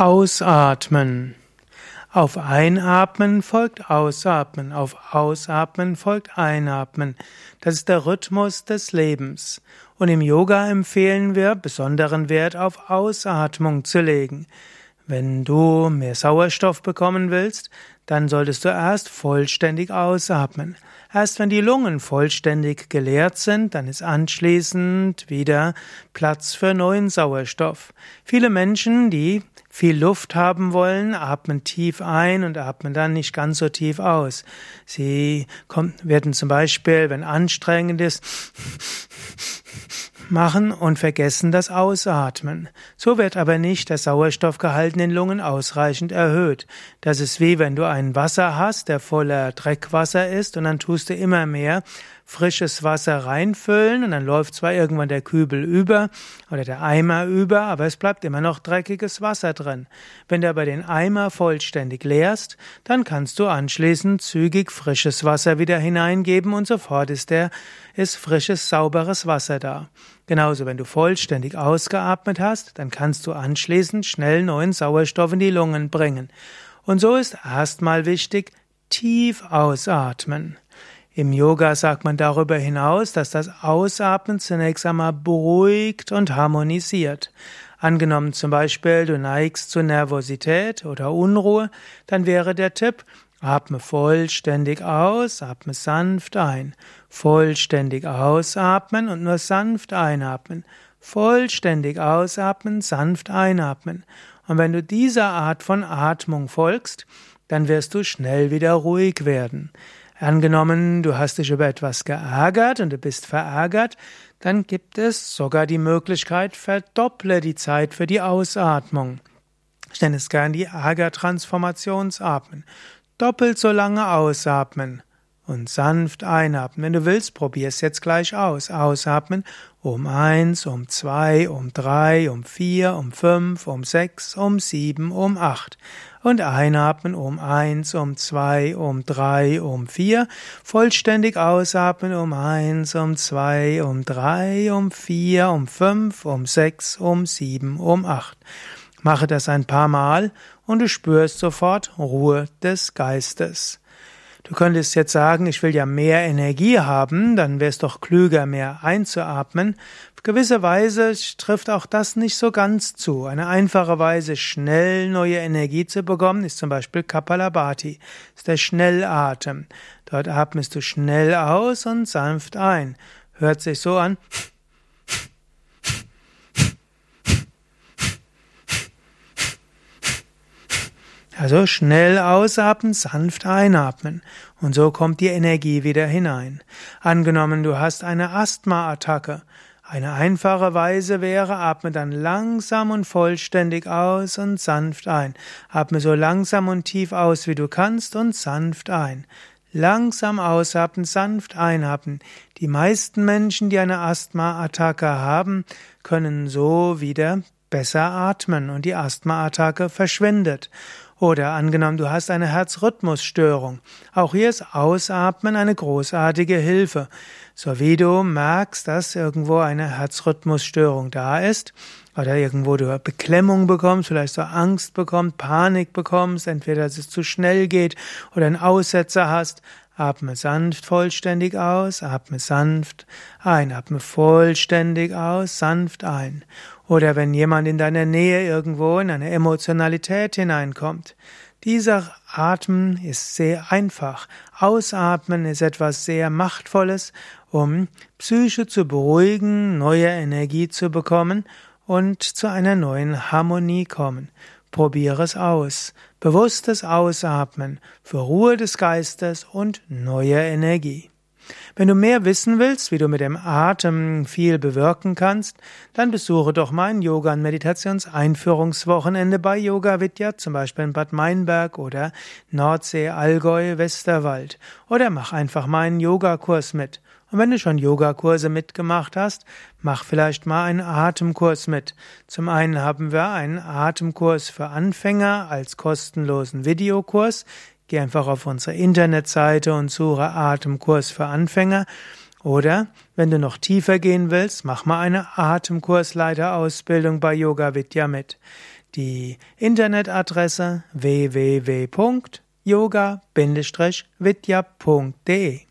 Ausatmen. Auf Einatmen folgt Ausatmen, auf Ausatmen folgt Einatmen. Das ist der Rhythmus des Lebens. Und im Yoga empfehlen wir, besonderen Wert auf Ausatmung zu legen. Wenn du mehr Sauerstoff bekommen willst, dann solltest du erst vollständig ausatmen. Erst wenn die Lungen vollständig geleert sind, dann ist anschließend wieder Platz für neuen Sauerstoff. Viele Menschen, die viel Luft haben wollen, atmen tief ein und atmen dann nicht ganz so tief aus. Sie werden zum Beispiel, wenn anstrengend ist, machen und vergessen das Ausatmen. So wird aber nicht der Sauerstoffgehalt in den Lungen ausreichend erhöht. Das ist wie wenn du ein Wasser hast, der voller Dreckwasser ist und dann tust du immer mehr frisches Wasser reinfüllen und dann läuft zwar irgendwann der Kübel über oder der Eimer über, aber es bleibt immer noch dreckiges Wasser drin. Wenn du aber den Eimer vollständig leerst, dann kannst du anschließend zügig frisches Wasser wieder hineingeben und sofort ist der, ist frisches, sauberes Wasser da. Genauso, wenn du vollständig ausgeatmet hast, dann kannst du anschließend schnell neuen Sauerstoff in die Lungen bringen. Und so ist erstmal wichtig, tief ausatmen. Im Yoga sagt man darüber hinaus, dass das Ausatmen zunächst einmal beruhigt und harmonisiert. Angenommen zum Beispiel, du neigst zu Nervosität oder Unruhe, dann wäre der Tipp, atme vollständig aus, atme sanft ein, vollständig ausatmen und nur sanft einatmen, vollständig ausatmen, sanft einatmen. Und wenn du dieser Art von Atmung folgst, dann wirst du schnell wieder ruhig werden. Angenommen, du hast dich über etwas geärgert und du bist verärgert, dann gibt es sogar die Möglichkeit, verdopple die Zeit für die Ausatmung. Ich nenne es gern die Ärgertransformationsatmen. Doppelt so lange ausatmen und sanft einatmen. Wenn du willst, probier es jetzt gleich aus. Ausatmen um eins, um zwei, um drei, um vier, um fünf, um sechs, um sieben, um acht und einatmen um eins, um zwei, um drei, um vier. Vollständig ausatmen um eins, um zwei, um drei, um vier, um fünf, um sechs, um sieben, um acht. Mache das ein paar Mal und du spürst sofort Ruhe des Geistes. Du könntest jetzt sagen, ich will ja mehr Energie haben, dann wäre es doch klüger, mehr einzuatmen. Auf gewisse Weise trifft auch das nicht so ganz zu. Eine einfache Weise, schnell neue Energie zu bekommen, ist zum Beispiel Kapalabhati. Ist der Schnellatem. Dort atmest du schnell aus und sanft ein. Hört sich so an. Also schnell ausatmen, sanft einatmen. Und so kommt die Energie wieder hinein. Angenommen, du hast eine Asthma-Attacke. Eine einfache Weise wäre, atme dann langsam und vollständig aus und sanft ein. Atme so langsam und tief aus, wie du kannst und sanft ein. Langsam ausatmen, sanft einatmen. Die meisten Menschen, die eine Asthma-Attacke haben, können so wieder besser atmen und die Asthma-Attacke verschwindet. Oder angenommen, du hast eine Herzrhythmusstörung. Auch hier ist Ausatmen eine großartige Hilfe. So wie du merkst, dass irgendwo eine Herzrhythmusstörung da ist, oder irgendwo du Beklemmung bekommst, vielleicht so Angst bekommst, Panik bekommst, entweder dass es zu schnell geht oder einen Aussetzer hast, atme sanft vollständig aus, atme sanft ein, atme vollständig aus, sanft ein. Oder wenn jemand in deiner Nähe irgendwo in eine Emotionalität hineinkommt. Dieser Atmen ist sehr einfach. Ausatmen ist etwas sehr Machtvolles, um Psyche zu beruhigen, neue Energie zu bekommen und zu einer neuen Harmonie kommen. Probiere es aus. Bewusstes Ausatmen für Ruhe des Geistes und neue Energie. Wenn du mehr wissen willst, wie du mit dem Atem viel bewirken kannst, dann besuche doch mein Yoga- und Meditationseinführungswochenende bei Yoga Vidya, zum Beispiel in Bad Meinberg oder Nordsee, Allgäu, Westerwald. Oder mach einfach meinen Yogakurs mit. Und wenn du schon Yogakurse mitgemacht hast, mach vielleicht mal einen Atemkurs mit. Zum einen haben wir einen Atemkurs für Anfänger als kostenlosen Videokurs. Geh einfach auf unsere Internetseite und suche Atemkurs für Anfänger. Oder wenn du noch tiefer gehen willst, mach mal eine Atemkursleiterausbildung bei Yoga Vidya mit. die Internetadresse www.yoga-vidya.de